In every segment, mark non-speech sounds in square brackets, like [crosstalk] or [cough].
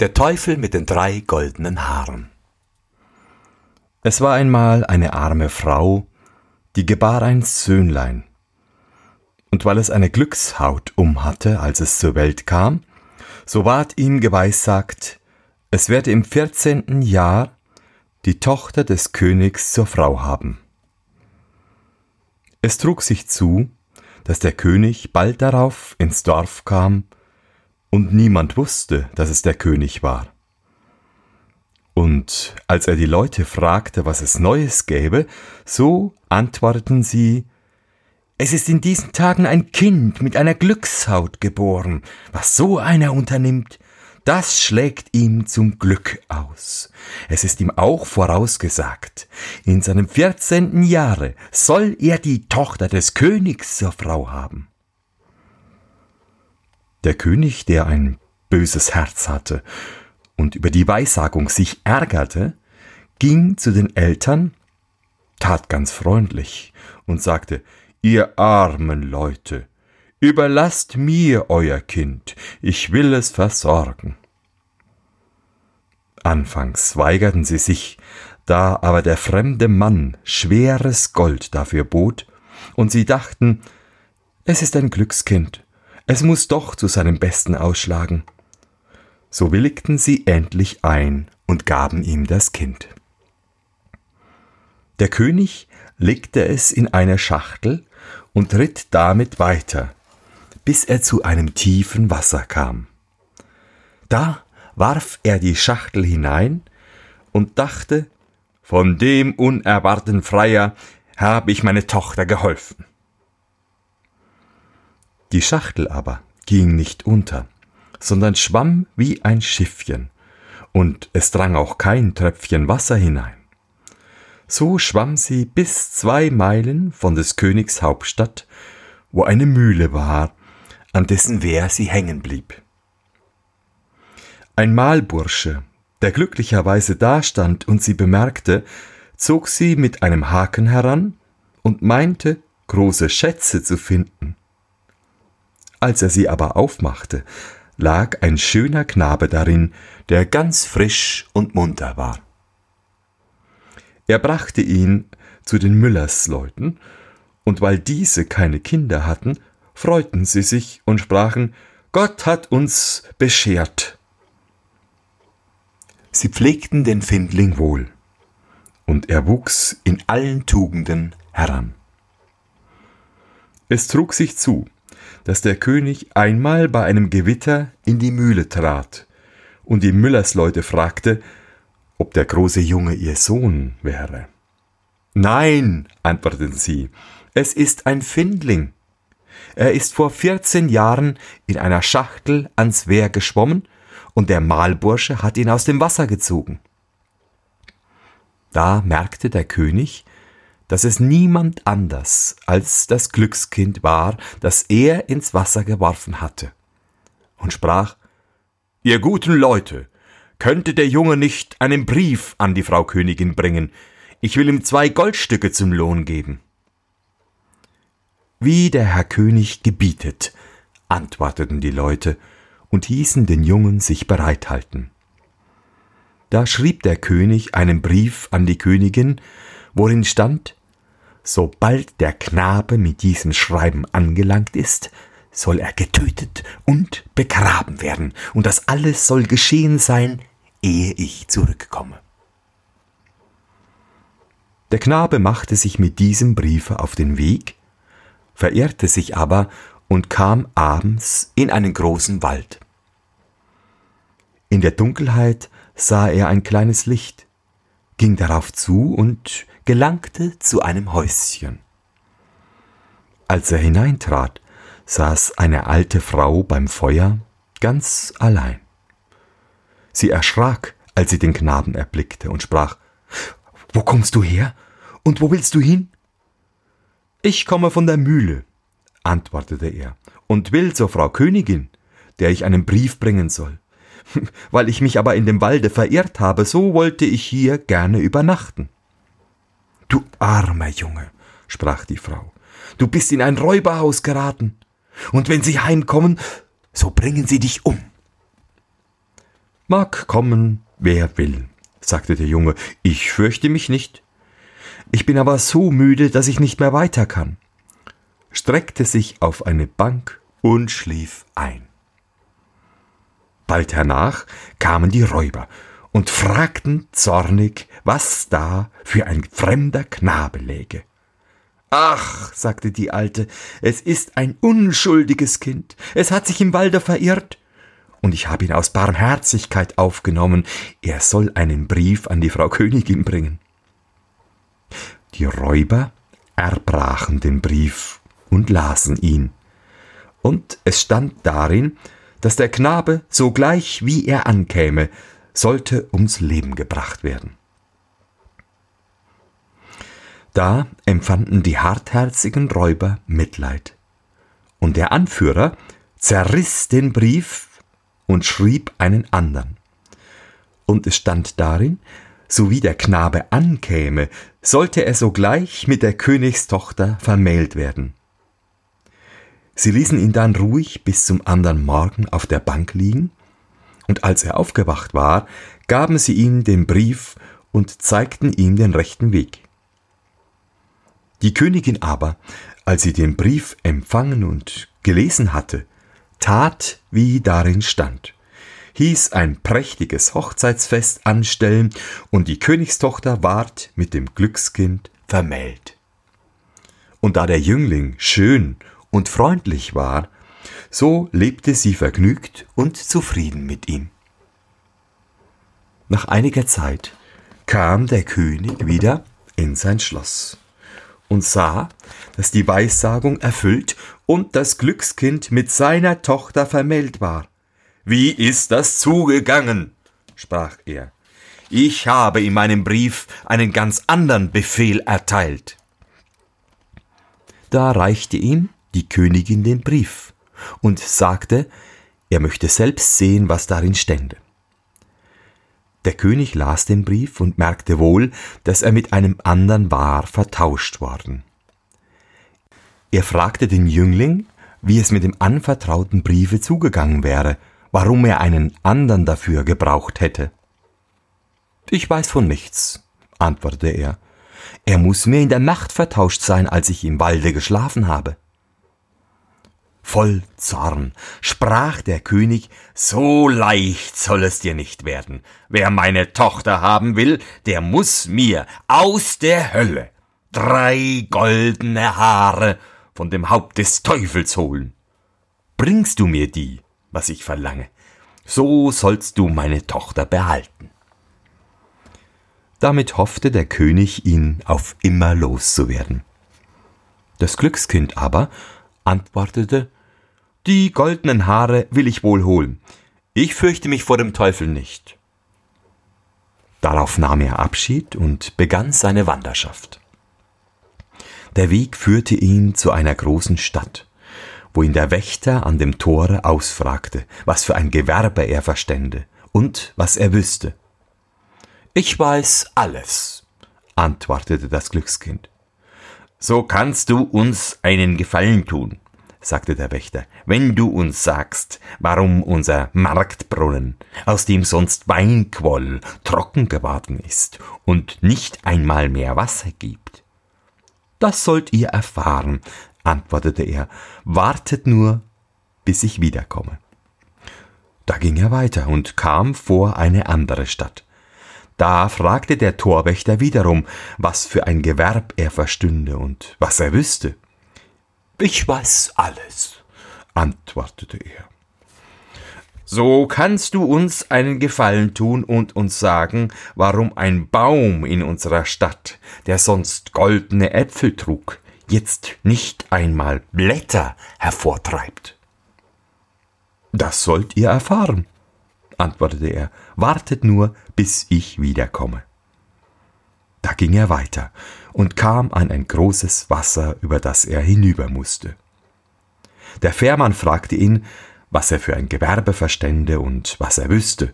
Der Teufel mit den drei goldenen Haaren. Es war einmal eine arme Frau, die gebar ein Söhnlein. Und weil es eine Glückshaut um hatte, als es zur Welt kam, so ward ihm geweissagt, es werde im vierzehnten Jahr die Tochter des Königs zur Frau haben. Es trug sich zu, dass der König bald darauf ins Dorf kam und niemand wusste, dass es der König war. Und als er die Leute fragte, was es Neues gäbe, so antworteten sie, es ist in diesen Tagen ein Kind mit einer Glückshaut geboren. Was so einer unternimmt, das schlägt ihm zum Glück aus. Es ist ihm auch vorausgesagt, in seinem vierzehnten Jahre soll er die Tochter des Königs zur Frau haben. Der König, der ein böses Herz hatte und über die Weissagung sich ärgerte, ging zu den Eltern, tat ganz freundlich und sagte, ihr armen Leute, überlasst mir euer Kind, ich will es versorgen. Anfangs weigerten sie sich, da aber der fremde Mann schweres Gold dafür bot, und sie dachten, es ist ein Glückskind, es muss doch zu seinem Besten ausschlagen. So willigten sie endlich ein und gaben ihm das Kind. Der König legte es in eine Schachtel und ritt damit weiter, bis er zu einem tiefen Wasser kam. Da warf er die Schachtel hinein und dachte, von dem unerwarteten Freier habe ich meine Tochter geholfen. Die Schachtel aber ging nicht unter, sondern schwamm wie ein Schiffchen, und es drang auch kein Tröpfchen Wasser hinein. So schwamm sie bis zwei Meilen von des Königs Hauptstadt, wo eine Mühle war, an dessen Wehr sie hängen blieb. Ein Mahlbursche, der glücklicherweise dastand und sie bemerkte, zog sie mit einem Haken heran und meinte, große Schätze zu finden. Als er sie aber aufmachte, lag ein schöner Knabe darin, der ganz frisch und munter war. Er brachte ihn zu den Müllersleuten, und weil diese keine Kinder hatten, freuten sie sich und sprachen, Gott hat uns beschert. Sie pflegten den Findling wohl, und er wuchs in allen Tugenden heran. Es trug sich zu, dass der König einmal bei einem Gewitter in die Mühle trat und die Müllersleute fragte, ob der große Junge ihr Sohn wäre. Nein, antworteten sie, es ist ein Findling. Er ist vor vierzehn Jahren in einer Schachtel ans Wehr geschwommen und der Mahlbursche hat ihn aus dem Wasser gezogen. Da merkte der König, dass es niemand anders als das Glückskind war, das er ins Wasser geworfen hatte, und sprach Ihr guten Leute, könnte der Junge nicht einen Brief an die Frau Königin bringen, ich will ihm zwei Goldstücke zum Lohn geben. Wie der Herr König gebietet, antworteten die Leute und hießen den Jungen sich bereithalten. Da schrieb der König einen Brief an die Königin, worin stand Sobald der Knabe mit diesem Schreiben angelangt ist, soll er getötet und begraben werden, und das alles soll geschehen sein, ehe ich zurückkomme. Der Knabe machte sich mit diesem Briefe auf den Weg, verirrte sich aber und kam abends in einen großen Wald. In der Dunkelheit sah er ein kleines Licht, ging darauf zu und gelangte zu einem Häuschen. Als er hineintrat, saß eine alte Frau beim Feuer ganz allein. Sie erschrak, als sie den Knaben erblickte und sprach Wo kommst du her? Und wo willst du hin? Ich komme von der Mühle, antwortete er, und will zur Frau Königin, der ich einen Brief bringen soll. [laughs] Weil ich mich aber in dem Walde verirrt habe, so wollte ich hier gerne übernachten. Du armer Junge, sprach die Frau, du bist in ein Räuberhaus geraten, und wenn sie heimkommen, so bringen sie dich um. Mag kommen, wer will, sagte der Junge, ich fürchte mich nicht. Ich bin aber so müde, dass ich nicht mehr weiter kann, streckte sich auf eine Bank und schlief ein. Bald hernach kamen die Räuber und fragten zornig, was da für ein fremder Knabe läge. Ach, sagte die Alte, es ist ein unschuldiges Kind, es hat sich im Walde verirrt, und ich habe ihn aus Barmherzigkeit aufgenommen, er soll einen Brief an die Frau Königin bringen. Die Räuber erbrachen den Brief und lasen ihn, und es stand darin, dass der Knabe sogleich wie er ankäme, sollte ums Leben gebracht werden. Da empfanden die hartherzigen Räuber Mitleid, und der Anführer zerriss den Brief und schrieb einen andern. Und es stand darin, so wie der Knabe ankäme, sollte er sogleich mit der Königstochter vermählt werden. Sie ließen ihn dann ruhig bis zum andern Morgen auf der Bank liegen, und als er aufgewacht war, gaben sie ihm den Brief und zeigten ihm den rechten Weg. Die Königin aber, als sie den Brief empfangen und gelesen hatte, tat, wie darin stand, hieß ein prächtiges Hochzeitsfest anstellen, und die Königstochter ward mit dem Glückskind vermählt. Und da der Jüngling schön und freundlich war, so lebte sie vergnügt und zufrieden mit ihm. Nach einiger Zeit kam der König wieder in sein Schloss und sah, dass die Weissagung erfüllt und das Glückskind mit seiner Tochter vermählt war. Wie ist das zugegangen? sprach er. Ich habe in meinem Brief einen ganz anderen Befehl erteilt. Da reichte ihm die Königin den Brief und sagte, er möchte selbst sehen, was darin stände. Der König las den Brief und merkte wohl, dass er mit einem andern war vertauscht worden. Er fragte den Jüngling, wie es mit dem anvertrauten Briefe zugegangen wäre, warum er einen andern dafür gebraucht hätte. Ich weiß von nichts, antwortete er. Er muss mir in der Nacht vertauscht sein, als ich im Walde geschlafen habe. Voll Zorn sprach der König, so leicht soll es dir nicht werden. Wer meine Tochter haben will, der muss mir aus der Hölle drei goldene Haare von dem Haupt des Teufels holen. Bringst du mir die, was ich verlange, so sollst du meine Tochter behalten. Damit hoffte der König, ihn auf immer loszuwerden. Das Glückskind aber antwortete, die goldenen Haare will ich wohl holen. Ich fürchte mich vor dem Teufel nicht. Darauf nahm er Abschied und begann seine Wanderschaft. Der Weg führte ihn zu einer großen Stadt, wo ihn der Wächter an dem Tore ausfragte, was für ein Gewerbe er verstände und was er wüsste. Ich weiß alles, antwortete das Glückskind. So kannst du uns einen Gefallen tun sagte der Wächter, wenn du uns sagst, warum unser Marktbrunnen, aus dem sonst Wein quoll, trocken geworden ist und nicht einmal mehr Wasser gibt. Das sollt ihr erfahren, antwortete er, wartet nur, bis ich wiederkomme. Da ging er weiter und kam vor eine andere Stadt. Da fragte der Torwächter wiederum, was für ein Gewerb er verstünde und was er wüsste. Ich weiß alles, antwortete er. So kannst du uns einen Gefallen tun und uns sagen, warum ein Baum in unserer Stadt, der sonst goldene Äpfel trug, jetzt nicht einmal Blätter hervortreibt. Das sollt ihr erfahren, antwortete er, wartet nur, bis ich wiederkomme. Da ging er weiter und kam an ein großes Wasser, über das er hinüber musste. Der Fährmann fragte ihn, was er für ein Gewerbe verstände und was er wüsste.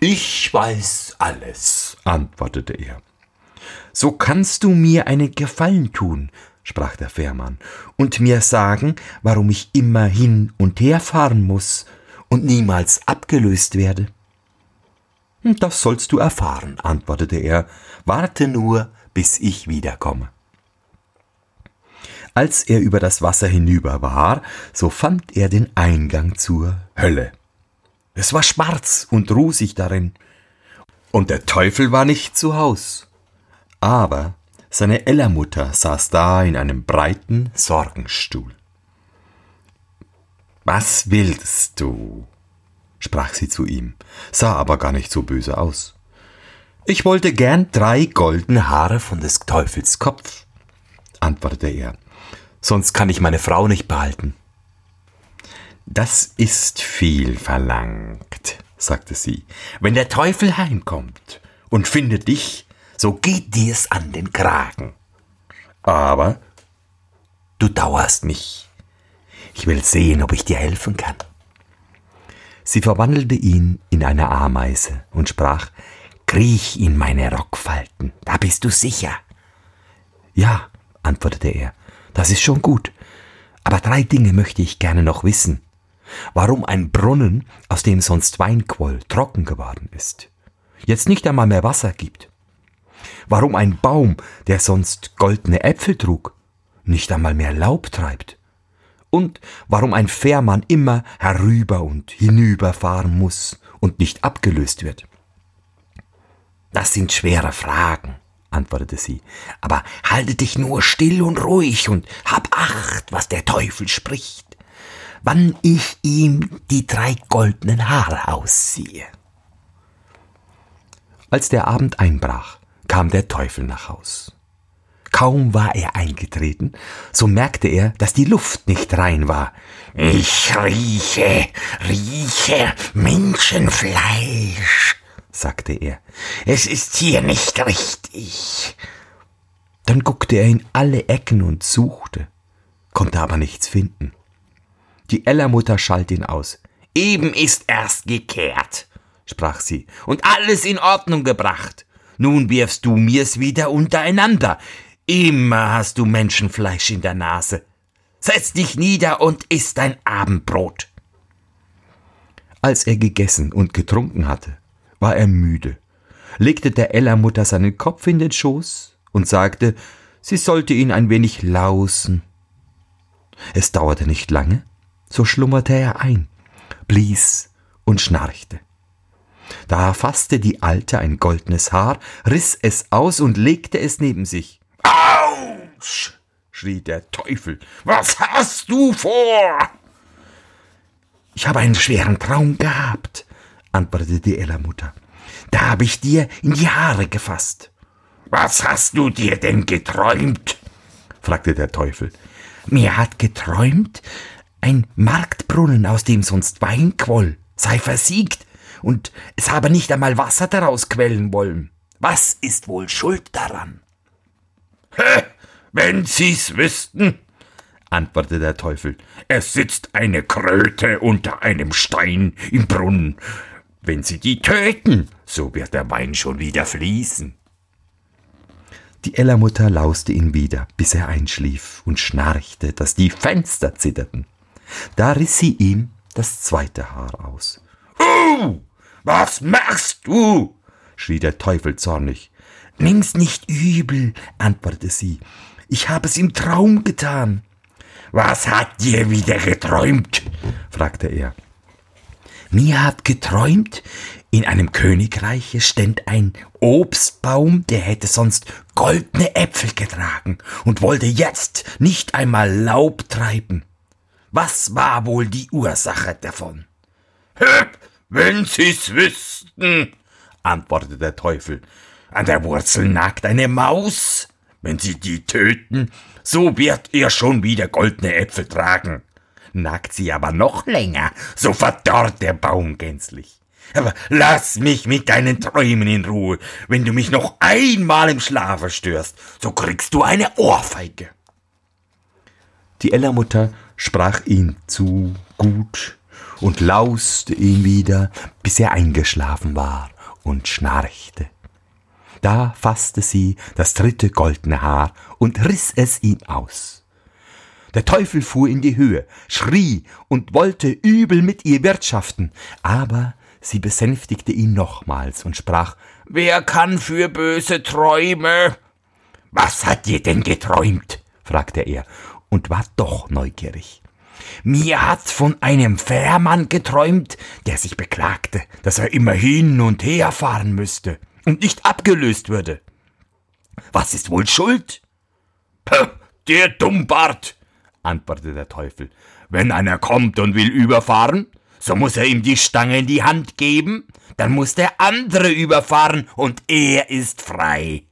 Ich weiß alles, antwortete er. So kannst du mir einen Gefallen tun, sprach der Fährmann, und mir sagen, warum ich immer hin und her fahren muss und niemals abgelöst werde. Das sollst du erfahren, antwortete er, warte nur, bis ich wiederkomme. Als er über das Wasser hinüber war, so fand er den Eingang zur Hölle. Es war schwarz und rusig darin, und der Teufel war nicht zu Haus. Aber seine Ellermutter saß da in einem breiten Sorgenstuhl. Was willst du? sprach sie zu ihm, sah aber gar nicht so böse aus. Ich wollte gern drei goldene Haare von des Teufels Kopf, antwortete er, sonst kann ich meine Frau nicht behalten. Das ist viel verlangt, sagte sie. Wenn der Teufel heimkommt und findet dich, so geht dir's an den Kragen. Aber du dauerst mich. Ich will sehen, ob ich dir helfen kann. Sie verwandelte ihn in eine Ameise und sprach, Kriech in meine Rockfalten, da bist du sicher. Ja, antwortete er, das ist schon gut. Aber drei Dinge möchte ich gerne noch wissen. Warum ein Brunnen, aus dem sonst Wein quoll, trocken geworden ist, jetzt nicht einmal mehr Wasser gibt. Warum ein Baum, der sonst goldene Äpfel trug, nicht einmal mehr Laub treibt und warum ein Fährmann immer herüber und hinüber fahren muss und nicht abgelöst wird. Das sind schwere Fragen, antwortete sie, aber halte dich nur still und ruhig und hab acht, was der Teufel spricht, wann ich ihm die drei goldenen Haare ausziehe. Als der Abend einbrach, kam der Teufel nach Haus. Kaum war er eingetreten, so merkte er, dass die Luft nicht rein war. Ich rieche, rieche Menschenfleisch, sagte er. Es ist hier nicht richtig. Dann guckte er in alle Ecken und suchte, konnte aber nichts finden. Die Ellermutter schalt ihn aus. Eben ist erst gekehrt, sprach sie, und alles in Ordnung gebracht. Nun wirfst du mir's wieder untereinander. Immer hast du Menschenfleisch in der Nase. Setz dich nieder und iss dein Abendbrot. Als er gegessen und getrunken hatte, war er müde, legte der Ellermutter seinen Kopf in den Schoß und sagte, sie sollte ihn ein wenig lausen. Es dauerte nicht lange, so schlummerte er ein, blies und schnarchte. Da fasste die Alte ein goldenes Haar, riß es aus und legte es neben sich. Autsch! schrie der Teufel. Was hast du vor? Ich habe einen schweren Traum gehabt, antwortete die Ellermutter. Da habe ich dir in die Haare gefasst. Was hast du dir denn geträumt? fragte der Teufel. Mir hat geträumt, ein Marktbrunnen, aus dem sonst Wein quoll, sei versiegt, und es habe nicht einmal Wasser daraus quellen wollen. Was ist wohl schuld daran? Hä, wenn Sie's wüssten, antwortete der Teufel, es sitzt eine Kröte unter einem Stein im Brunnen. Wenn Sie die töten, so wird der Wein schon wieder fließen. Die Ellermutter lauste ihn wieder, bis er einschlief und schnarchte, dass die Fenster zitterten. Da riß sie ihm das zweite Haar aus. Uh, was machst du? schrie der Teufel zornig. Nimm's nicht übel, antwortete sie. Ich habe es im Traum getan. Was hat dir wieder geträumt? fragte er. Mir hat geträumt, in einem Königreiche ständ ein Obstbaum, der hätte sonst goldene Äpfel getragen und wollte jetzt nicht einmal Laub treiben. Was war wohl die Ursache davon? Wenn Sie's wüssten, antwortete der Teufel. An der Wurzel nagt eine Maus. Wenn Sie die töten, so wird er schon wieder goldene Äpfel tragen. Nagt sie aber noch länger, so verdorrt der Baum gänzlich. Aber lass mich mit deinen Träumen in Ruhe. Wenn du mich noch einmal im Schlafe störst, so kriegst du eine Ohrfeige. Die Ellermutter sprach ihn zu gut und lauste ihn wieder, bis er eingeschlafen war und schnarchte. Da fasste sie das dritte goldene Haar und riß es ihm aus. Der Teufel fuhr in die Höhe, schrie und wollte übel mit ihr wirtschaften, aber sie besänftigte ihn nochmals und sprach Wer kann für böse Träume? Was hat dir denn geträumt? fragte er und war doch neugierig. Mir hat von einem Fährmann geträumt, der sich beklagte, dass er immer hin und her fahren müsste und nicht abgelöst würde. Was ist wohl schuld? Puh, der Dummbart, antwortete der Teufel. Wenn einer kommt und will überfahren, so muss er ihm die Stange in die Hand geben, dann muss der andere überfahren und er ist frei.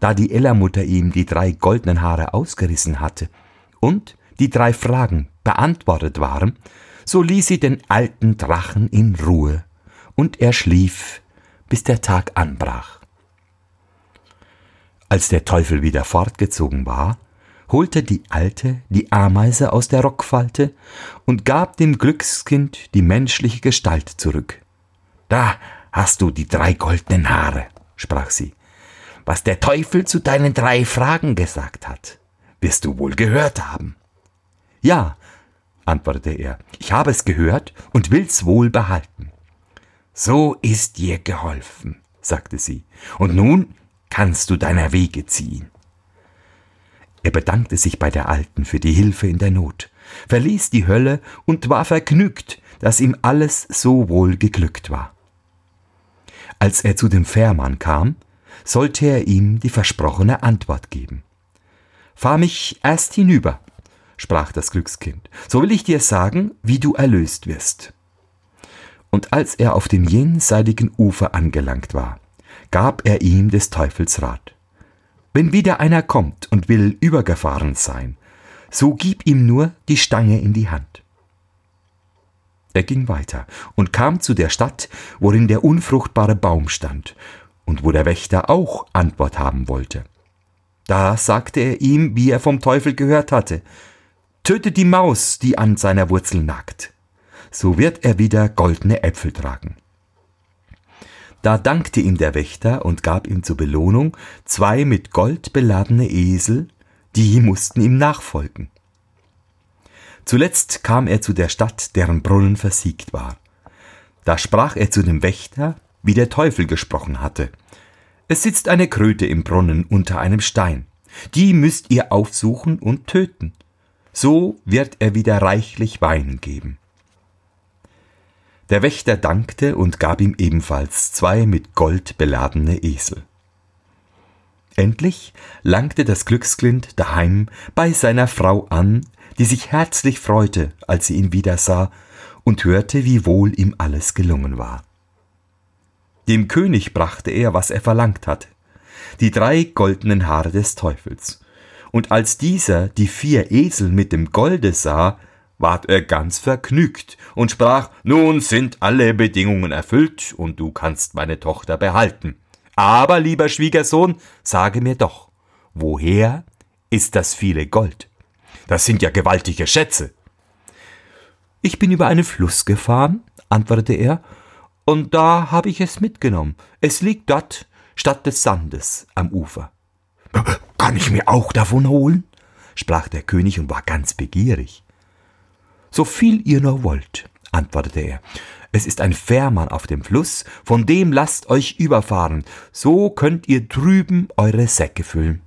Da die Ellermutter ihm die drei goldenen Haare ausgerissen hatte und die drei Fragen beantwortet waren, so ließ sie den alten Drachen in Ruhe, und er schlief, bis der Tag anbrach. Als der Teufel wieder fortgezogen war, holte die Alte die Ameise aus der Rockfalte und gab dem Glückskind die menschliche Gestalt zurück. Da hast du die drei goldenen Haare, sprach sie. Was der Teufel zu deinen drei Fragen gesagt hat, wirst du wohl gehört haben. Ja, antwortete er, ich habe es gehört und will's wohl behalten. So ist dir geholfen, sagte sie, und nun kannst du deiner Wege ziehen. Er bedankte sich bei der Alten für die Hilfe in der Not, verließ die Hölle und war vergnügt, dass ihm alles so wohl geglückt war. Als er zu dem Fährmann kam, sollte er ihm die versprochene Antwort geben. Fahr mich erst hinüber, sprach das Glückskind, so will ich dir sagen, wie du erlöst wirst. Und als er auf dem jenseitigen Ufer angelangt war, gab er ihm des Teufels Rat. Wenn wieder einer kommt und will übergefahren sein, so gib ihm nur die Stange in die Hand. Er ging weiter und kam zu der Stadt, worin der unfruchtbare Baum stand, und wo der Wächter auch Antwort haben wollte. Da sagte er ihm, wie er vom Teufel gehört hatte, Töte die Maus, die an seiner Wurzel nagt, so wird er wieder goldene Äpfel tragen. Da dankte ihm der Wächter und gab ihm zur Belohnung zwei mit Gold beladene Esel, die mussten ihm nachfolgen. Zuletzt kam er zu der Stadt, deren Brunnen versiegt war. Da sprach er zu dem Wächter, wie der Teufel gesprochen hatte. Es sitzt eine Kröte im Brunnen unter einem Stein. Die müsst ihr aufsuchen und töten. So wird er wieder reichlich Wein geben. Der Wächter dankte und gab ihm ebenfalls zwei mit Gold beladene Esel. Endlich langte das Glückskind daheim bei seiner Frau an, die sich herzlich freute, als sie ihn wieder sah und hörte, wie wohl ihm alles gelungen war. Dem König brachte er, was er verlangt hatte, die drei goldenen Haare des Teufels. Und als dieser die vier Esel mit dem Golde sah, ward er ganz vergnügt und sprach, nun sind alle Bedingungen erfüllt und du kannst meine Tochter behalten. Aber, lieber Schwiegersohn, sage mir doch, woher ist das viele Gold? Das sind ja gewaltige Schätze. Ich bin über einen Fluss gefahren, antwortete er, und da habe ich es mitgenommen. Es liegt dort statt des Sandes am Ufer. Kann ich mir auch davon holen? sprach der König und war ganz begierig. So viel ihr nur wollt, antwortete er. Es ist ein Fährmann auf dem Fluss, von dem lasst euch überfahren, so könnt ihr drüben eure Säcke füllen.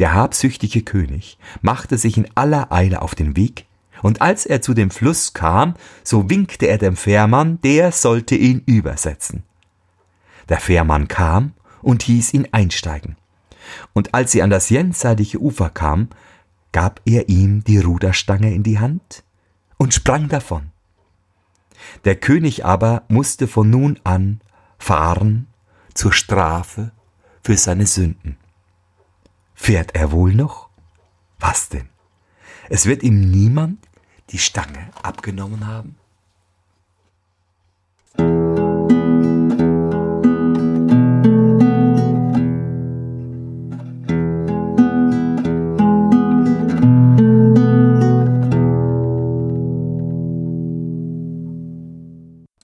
Der habsüchtige König machte sich in aller Eile auf den Weg, und als er zu dem Fluss kam, so winkte er dem Fährmann, der sollte ihn übersetzen. Der Fährmann kam und hieß ihn einsteigen. Und als sie an das jenseitige Ufer kam, gab er ihm die Ruderstange in die Hand und sprang davon. Der König aber musste von nun an fahren zur Strafe für seine Sünden. Fährt er wohl noch? Was denn? Es wird ihm niemand die Stange abgenommen haben?